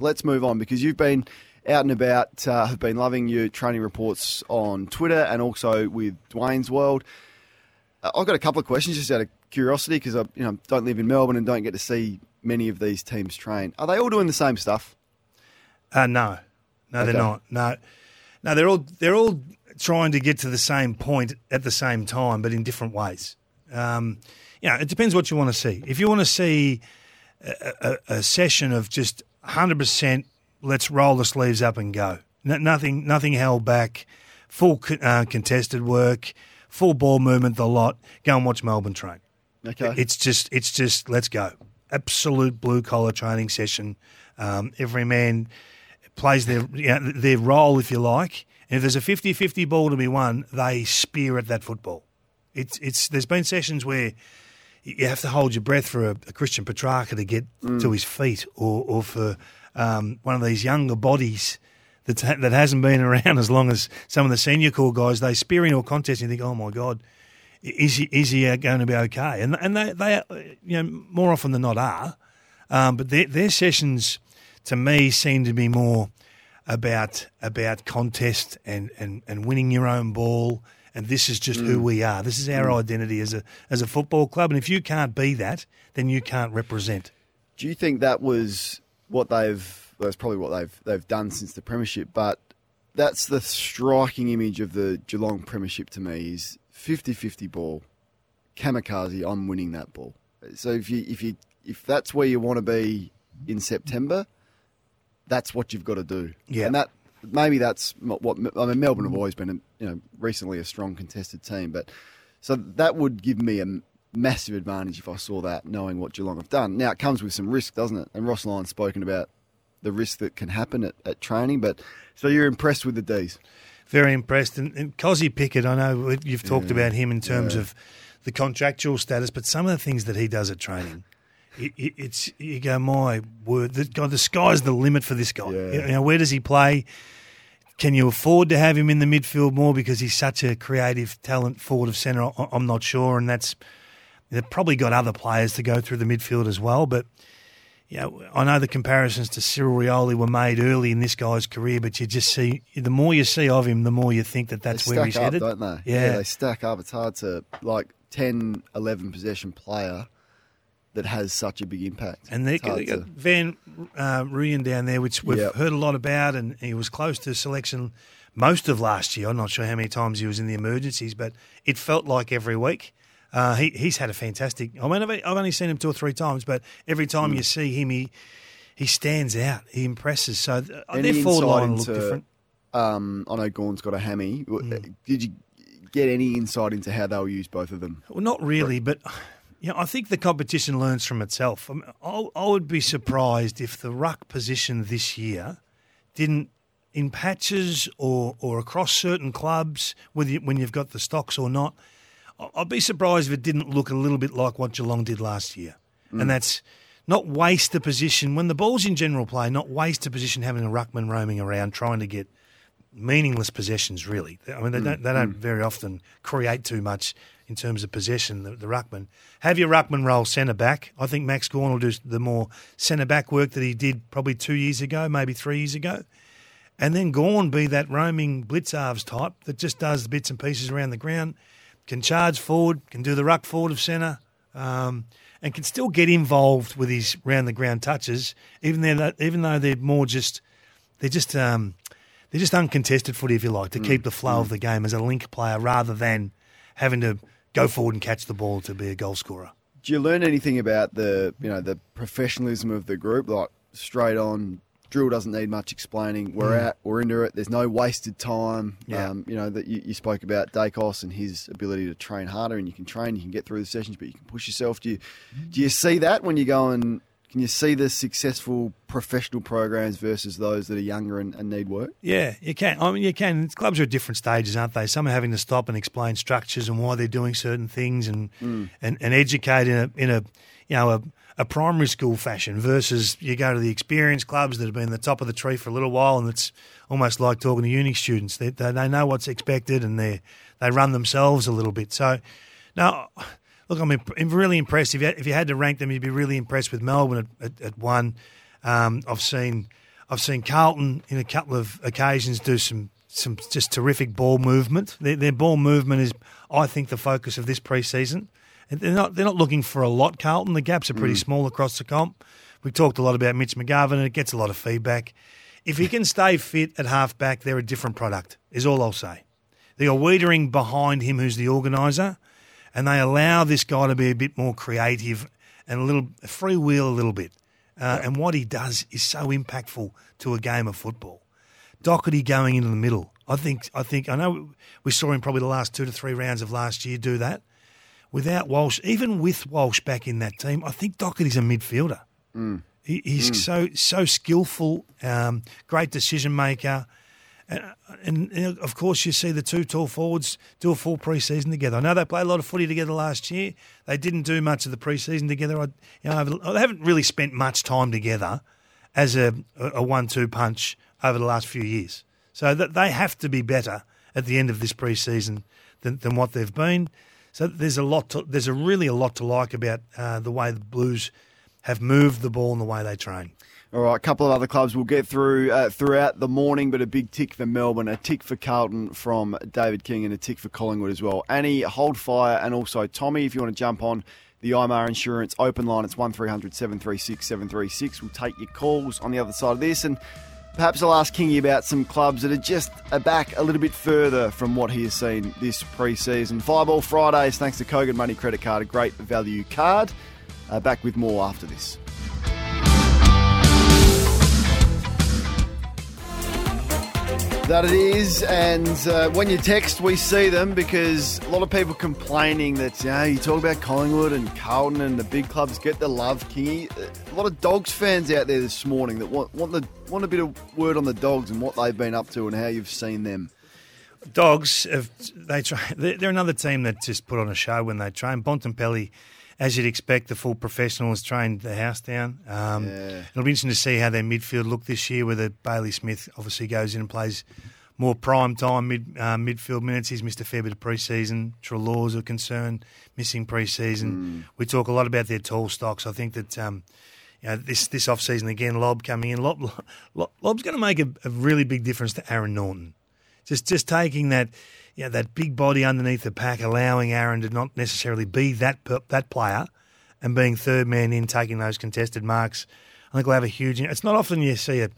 let's move on because you've been out and about, uh, have been loving your training reports on Twitter and also with Dwayne's World. Uh, I've got a couple of questions just out of curiosity because I you know, don't live in Melbourne and don't get to see many of these teams train. Are they all doing the same stuff? Uh, no, no, Okay. they're not. No, no, they're all they're all trying to get to the same point at the same time, but in different ways. Um, you know, it depends what you want to see. If you want to see a, a, a session of just hundred percent, let's roll the sleeves up and go. No, nothing, nothing held back. Full uh, contested work, full ball movement, the lot. Go and watch Melbourne train. Okay. It's just, it's just, let's go. Absolute blue collar training session. Um, every man plays their you know, their role, if you like. And if there's a 50-50 ball to be won, they spear at that football. It's it's. There's been sessions where you have to hold your breath for a, a Christian Petracca to get to his feet, or or for um, one of these younger bodies that's, ha- that hasn't been around as long as some of the senior core guys. They spear in all contests, and you think, oh my god, is he is he uh, going to be okay? And and they they uh, you know more often than not are, um, but their their sessions to me seem to be more about about contest and, and, and winning your own ball. And this is just who mm. we are. This is our mm. identity as a as a football club. And if you can't be that, then you can't represent. Do you think that was what they've? That's probably what they've they've done since the premiership. But that's the striking image of the Geelong premiership to me is 50-50 ball, kamikaze. I'm winning that ball. So if you if you if that's where you want to be in September, that's what you've got to do. Yeah. and that maybe that's what I mean. Melbourne have always been, you know, recently a strong contested team, but so that would give me a massive advantage if I saw that, knowing what Geelong have done. Now it comes with some risk, doesn't it? And Ross Lyon's spoken about the risk that can happen at, at training. But so you're impressed with the D's? Very impressed. And, and Kozzy Pickett, I know you've talked about him in terms of the contractual status, but some of the things that he does at training, it, it, it's you go, my word, the, God, the sky's the limit for this guy. Yeah. You know, where does he play? Can you afford to have him in the midfield more because he's such a creative talent forward of centre? I'm not sure, and that's they've probably got other players to go through the midfield as well, but. You know, I know the comparisons to Cyril Rioli were made early in this guy's career, but you just see the more you see of him, the more you think that that's where he's up, headed. don't they? Yeah. they stack up. It's hard to like 10, 11 possession player that has such a big impact. And they, they got to- Van uh, Rooyen down there, which we've Yep. heard a lot about, and he was close to selection most of last year. I'm not sure how many times he was in the emergencies, but it felt like every week. Uh, he, he's had a fantastic. I mean, I've, I've only seen him two or three times, but every time Hmm. you see him, he he stands out. He impresses. So Any their forward line will look into- different. Um, I know Gawn's got a hammy. Hmm. Did you get any insight into how they'll use both of them? Well, not really, but know, I think the competition learns from itself. I, mean, I, I would be surprised if the ruck position this year didn't, in patches or, or across certain clubs, whether you, when you've got the stocks or not, I'd be surprised if it didn't look a little bit like what Geelong did last year. And mm. that's not waste the position when the ball's in general play, not waste the position having a ruckman roaming around trying to get meaningless possessions. Really, I mean they mm. don't they don't mm. very often create too much in terms of possession. The, the ruckman have your ruckman roll centre back. I think Max Gawn will do the more centre back work that he did probably two years ago, maybe three years ago. And then Gawn be that roaming blitz blitzarves type that just does the bits and pieces around the ground, can charge forward, can do the ruck forward of centre, um, and can still get involved with his round the ground touches, even though even though they're more just they're just um, they're just uncontested footy, if you like, to keep the flow of the game as a link player rather than having to go forward and catch the ball to be a goal scorer. Do you learn anything about the you know the professionalism of the group? Like straight on, drill doesn't need much explaining. We're out, we're into it. There's no wasted time. Yeah. Um, you know that you, you spoke about Daicos and his ability to train harder, and you can train, you can get through the sessions, but you can push yourself. Do you do you see that when you go and can you see the successful professional programs versus those that are younger and, and need work? Yeah, you can. I mean, you can. Clubs are at different stages, aren't they? Some are having to stop and explain structures and why they're doing certain things, and mm. and, and educate in a in a you know a, a primary school fashion. Versus you go to the experienced clubs that have been the top of the tree for a little while, and it's almost like talking to uni students. They they, they know what's expected, and they they run themselves a little bit. So now. Look, I'm, imp- I'm really impressed. If you, had, if you had to rank them, you'd be really impressed with Melbourne at, at, at one. Um, I've seen I've seen Carlton in a couple of occasions do some some just terrific ball movement. Their, their ball movement is, I think, the focus of this preseason. And they're not they're not looking for a lot, Carlton. The gaps are pretty small across the comp. We talked a lot about Mitch McGovern, and it gets a lot of feedback. If he can stay fit at halfback, they're a different product. Is all I'll say. They are Weitering behind him, who's the organiser, and they allow this guy to be a bit more creative and a little free wheel a little bit. Uh, and what he does is so impactful to a game of football. Docherty going into the middle. I think. I think. I know we saw him probably the last two to three rounds of last year do that. Without Walsh, even with Walsh back in that team, I think Docherty's a midfielder. He, he's so so skillful, um, great decision maker, and, and, and of course you see the two tall forwards do a full pre-season together. I know they played a lot of footy together last year. They didn't do much of the pre-season together. I, you know, haven't really spent much time together as a, a one-two punch over the last few years. So that they have to be better at the end of this pre-season than, than what they've been. So there's a lot. To, there's a really a lot to like about uh, the way the Blues have moved the ball and the way they train. All right, a couple of other clubs we'll get through uh, throughout the morning, but a big tick for Melbourne, a tick for Carlton from David King, and a tick for Collingwood as well. Annie, hold fire, and also Tommy, if you want to jump on the IMR Insurance open line, it's 1300 736 736. We'll take your calls on the other side of this, and perhaps I'll ask Kingy about some clubs that are just back a little bit further from what he has seen this pre-season. Fireball Fridays, thanks to Kogan Money Credit Card, a great value card. Uh, back with more after this. That it is, and uh, when you text, we see them because a lot of people complaining that you know, you talk about Collingwood and Carlton and the big clubs get the love, Kingy. A lot of Dogs fans out there this morning that want want the want a bit of word on the Dogs and what they've been up to and how you've seen them. Dogs, have, they try, they're another team that just put on a show when they train. Bontempelli, as you'd expect, the full professionals trained the house down. Um, Yeah. It'll be interesting to see how their midfield look this year, whether Bailey Smith obviously goes in and plays more prime time mid uh, midfield minutes. He's missed a fair bit of preseason. Treloar's are concerned, missing preseason. We talk a lot about their tall stocks. I think that. Um, you know, this this off season again, Lobb coming in. Lobb, Lobb Lobb's going to make a, a really big difference to Aaron Naughton just just taking that you know, that big body underneath the pack, allowing Aaron to not necessarily be that that player, and being third man in, taking those contested marks. I think will have a huge. It's not often you see a.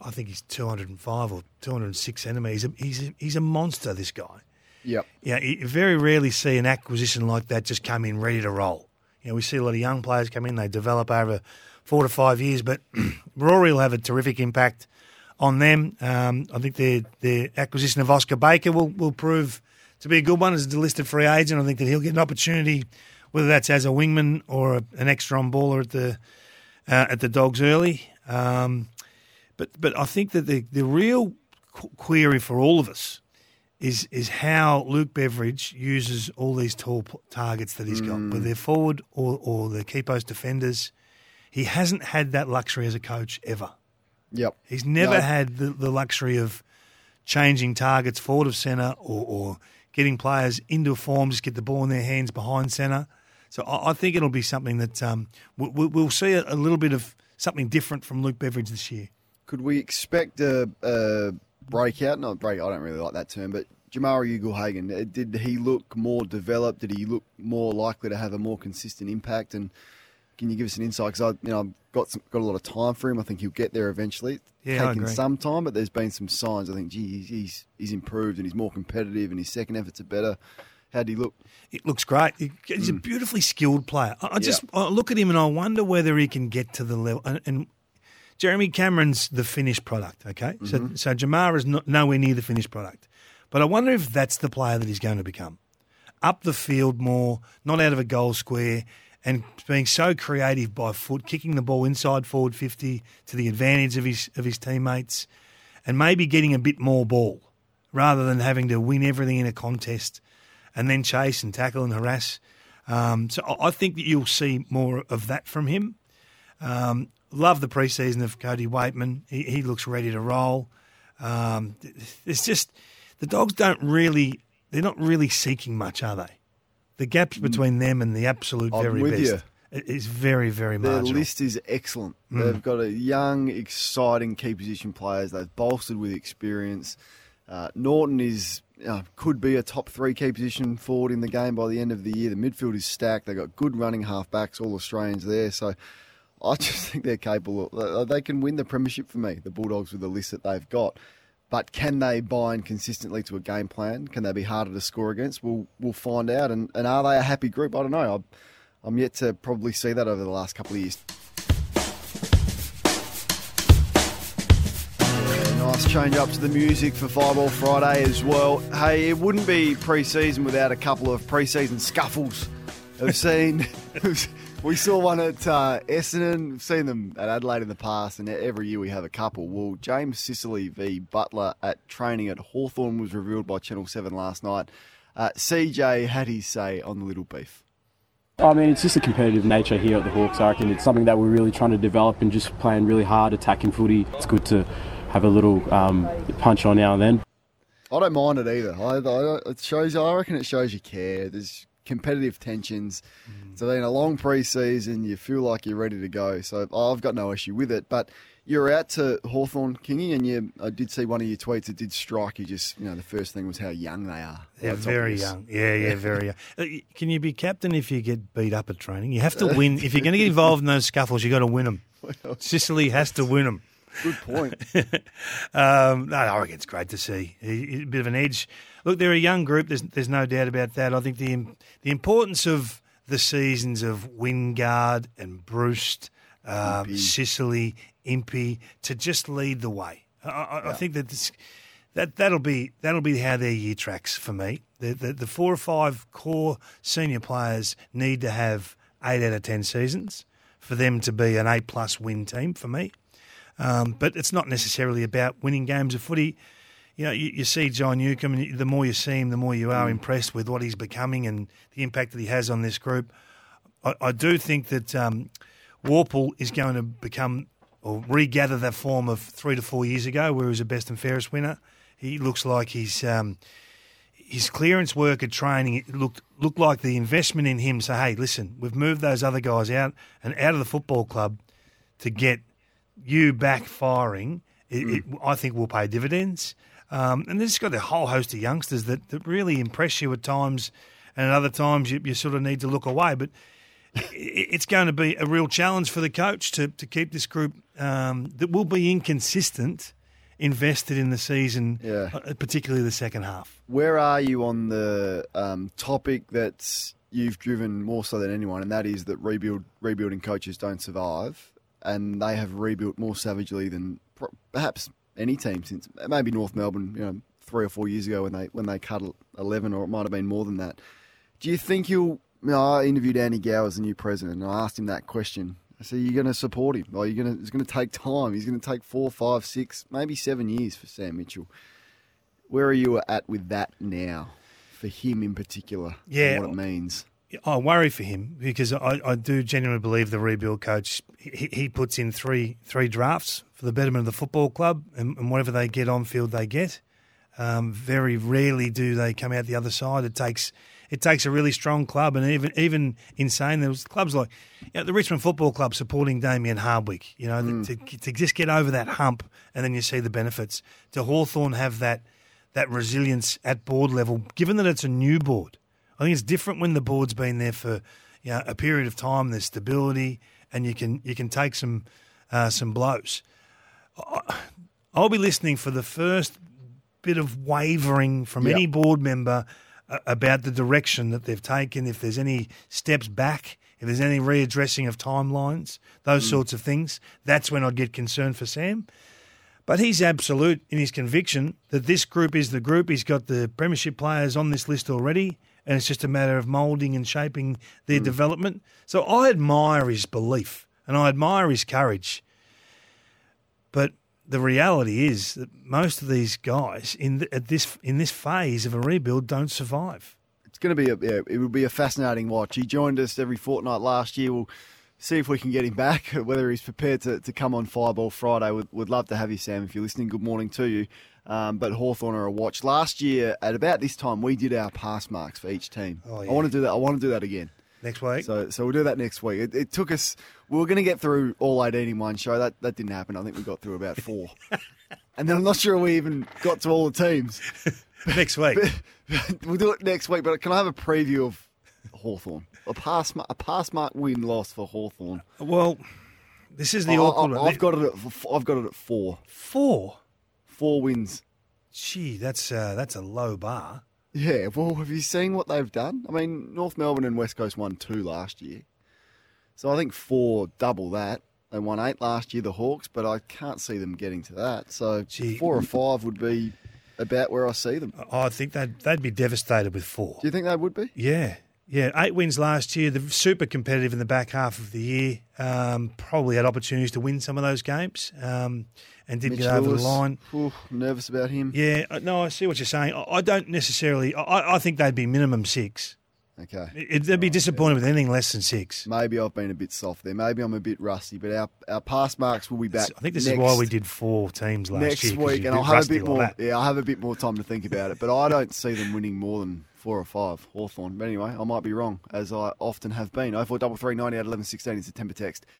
I think he's two hundred and five or two hundred and six centimeters. He's a, he's a, he's a monster. This guy. Yep. Yeah, you very rarely see an acquisition like that just come in ready to roll. You know, we see a lot of young players come in, they develop over four to five years, but Rory will have a terrific impact on them. Um, I think their their acquisition of Oscar Baker will, will prove to be a good one as a delisted free agent. I think that he'll get an opportunity, whether that's as a wingman or a, an extra on baller at the uh, at the Dogs early. Um, but but I think that the the real qu- query for all of us is is how Luke Beveridge uses all these tall p- targets that he's got, whether they're forward or or the key post defenders. He hasn't had that luxury as a coach ever. Yep. He's never No. had the, the luxury of changing targets forward of centre or, or getting players into form, just get the ball in their hands behind centre. So I, I think it'll be something that um, we, we- we'll see a, a little bit of something different from Luke Beveridge this year. Could we expect a, a breakout? Not break. I don't really like that term, but Jamarra Ugle-Hagan. uh, Did he look more developed? Did he look more likely to have a more consistent impact? And can you give us an insight? Because I, you know, I've got some, got a lot of time for him. I think he'll get there eventually. It's Yeah, I taken some time, but there's been some signs. I think, gee, he's- he's he's improved and he's more competitive, and his second efforts are better. How would he look? It looks great. He- He's a beautifully skilled player. I I just. Yeah. I look at him and I wonder whether he can get to the level. And, and Jeremy Cameron's the finished product. Okay, Mm-hmm. so so Jamarra is not, nowhere near the finished product. But I wonder if that's the player that he's going to become. Up the field more, not out of a goal square, and being so creative by foot, kicking the ball inside forward fifty to the advantage of his of his teammates, and maybe getting a bit more ball rather than having to win everything in a contest and then chase and tackle and harass. Um, so I I think that you'll see more of that from him. Um, love the preseason of Cody Weightman. He, he looks ready to roll. Um, it's just the dogs don't really. They're not really seeking much, are they? The gaps between them and the absolute I'm very best. you. is very, very Their marginal. list is excellent. They've got a young, exciting key position players. They've bolstered with experience. Uh, Naughton is uh, could be a top three key position forward in the game by the end of the year. The midfield is stacked. They've got good running halfbacks, all Australians there. So I just think they're capable. Of, they can win the premiership for me. The Bulldogs with the list that they've got. But can they bind consistently to a game plan? Can they be harder to score against? We'll we'll find out. And, and are they a happy group? I don't know. I'm, I'm yet to probably see that over the last couple of years. Nice change up to the music for Fireball Friday as well. Hey, it wouldn't be pre-season without a couple of pre-season scuffles. We've seen, we saw one at uh, Essendon. We've seen them at Adelaide in the past, and every year we have a couple. Well, James Sicily v Butler at training at Hawthorn was revealed by Channel Seven last night. Uh, CJ had his say on the little beef. I mean, it's just a competitive nature here at the Hawks. I reckon it's something that we're really trying to develop and just playing really hard, attacking footy. It's good to have a little um, punch on now and then. I don't mind it either. I, I, it shows. I reckon it shows you care. There's competitive tensions. Mm. So then a long pre-season, you feel like you're ready to go. So I've got no issue with it. But you're out to Hawthorn, Kingy, and you. I did see one of your tweets. It did strike you. Just you know, the first thing was how young they are. They're very young. Yeah, yeah, very young. Uh, Can you be captain if you get beat up at training? You have to win. If you're going to get involved in those scuffles, you have got to win them. Sicily has to win them. Good point. Um, no, I reckon it's great to see a, a bit of an edge. Look, they're a young group. There's there's no doubt about that. I think the the importance of the seasons of Wingard and Bruce, um. Sicily, Impey to just lead the way. I, I, I think that this, that that'll be that'll be how their year tracks for me. The, the the four or five core senior players need to have eight out of ten seasons for them to be an eight plus win team for me. Um, but it's not necessarily about winning games of footy. You know, you, you see John Newcombe, and the more you see him, the more you are impressed with what he's becoming and the impact that he has on this group. I, I do think that um, Worpel is going to become or regather that form of three to four years ago, where he was a best and fairest winner. He looks like he's um, his clearance work at training it looked looked like the investment in him. So hey, listen, we've moved those other guys out and out of the football club to get you back firing. It, it, I think will pay dividends. Um, and there's got a whole host of youngsters that, that really impress you at times, and at other times you, you sort of need to look away. But it- it's going to be a real challenge for the coach to, to keep this group um, that will be inconsistent invested in the season, Yeah. uh, particularly the second half. Where are you on the um, topic that's you've driven more so than anyone, and that is that rebuild rebuilding coaches don't survive, and they have rebuilt more savagely than perhaps any team since maybe North Melbourne, you know, three or four years ago when they when they cut eleven, or it might have been more than that. Do you think you'll? You know, I interviewed Andy Gow as the new president, and I asked him that question. I said, "You're going to support him? Or you're going to? It's going to take time. He's going to take four, five, six, maybe seven years for Sam Mitchell." Where are you at with that now, for him in particular? and Yeah. what it means. I worry for him because I, I do genuinely believe the rebuild coach he, he puts in three three drafts for the betterment of the football club and, and whatever they get on field they get. Um, very rarely do they come out the other side. It takes it takes a really strong club, and even even insane. There was clubs like you know, the Richmond Football Club supporting Damien Hardwick. You know, to, to just get over that hump, and then you see the benefits. To Hawthorn have that that resilience at board level, given that it's a new board. I think it's different when the board's been there for you know, a period of time. There's stability, and you can you can take some uh, some blows. I'll be listening for the first bit of wavering from Yep. any board member uh, about the direction that they've taken. If there's any steps back, if there's any readdressing of timelines, those sorts of things, that's when I'd get concerned for Sam. But he's absolute in his conviction that this group is the group. He's got the premiership players on this list already, and it's just a matter of moulding and shaping their mm. development. So I admire his belief and I admire his courage. But the reality is that most of these guys in th- at this in this phase of a rebuild don't survive. It's going to be a yeah, it will be a fascinating watch. He joined us every fortnight last year. We'll see if we can get him back. Whether he's prepared to, to come on Fireball Friday, would would love to have you, Sam. If you're listening, good morning to you. Um, but Hawthorn are a watch. Last year at about this time, we did our pass marks for each team. Oh, I want to do that. I want to do that again. next week. So, so we'll do that next week. It, it took us. We were going to get through all 18 in one show. That that didn't happen. I think we got through about four, and then I'm not sure we even got to all the teams. next week. we'll do it next week. But can I have a preview of Hawthorn? A pass, a pass mark win loss for Hawthorn. well, this is the I, awkward one. have got it. At, I've got it at four. four. Four wins. Gee, that's uh, that's a low bar. Yeah. Well, have you seen what they've done? I mean, North Melbourne and West Coast won two last year, so I think four double that. They won eight last year, the Hawks, but I can't see them getting to that. So Gee. four or five would be about where I see them. I think they'd they'd be devastated with four. Do you think they would be? Yeah, yeah. Eight wins last year. They're super competitive in the back half of the year. Um, probably had opportunities to win some of those games um, and didn't Mitch get over Lewis, the line. ooh, nervous about him. Yeah, no, I see what you're saying. I, I don't necessarily. I, I think they'd be minimum six. Okay. It, they'd be disappointed with anything less than six. Maybe I've been a bit soft there. Maybe I'm a bit rusty, but our, our pass marks will be back. I think this next, is why we did four teams last next year. week, and I'll have a bit more. that. Yeah, I'll have a bit more time to think about it. But I don't see them winning more than four or five. Hawthorn. But anyway, I might be wrong, as I often have been. 0433 90 out 11 16 is a temper text.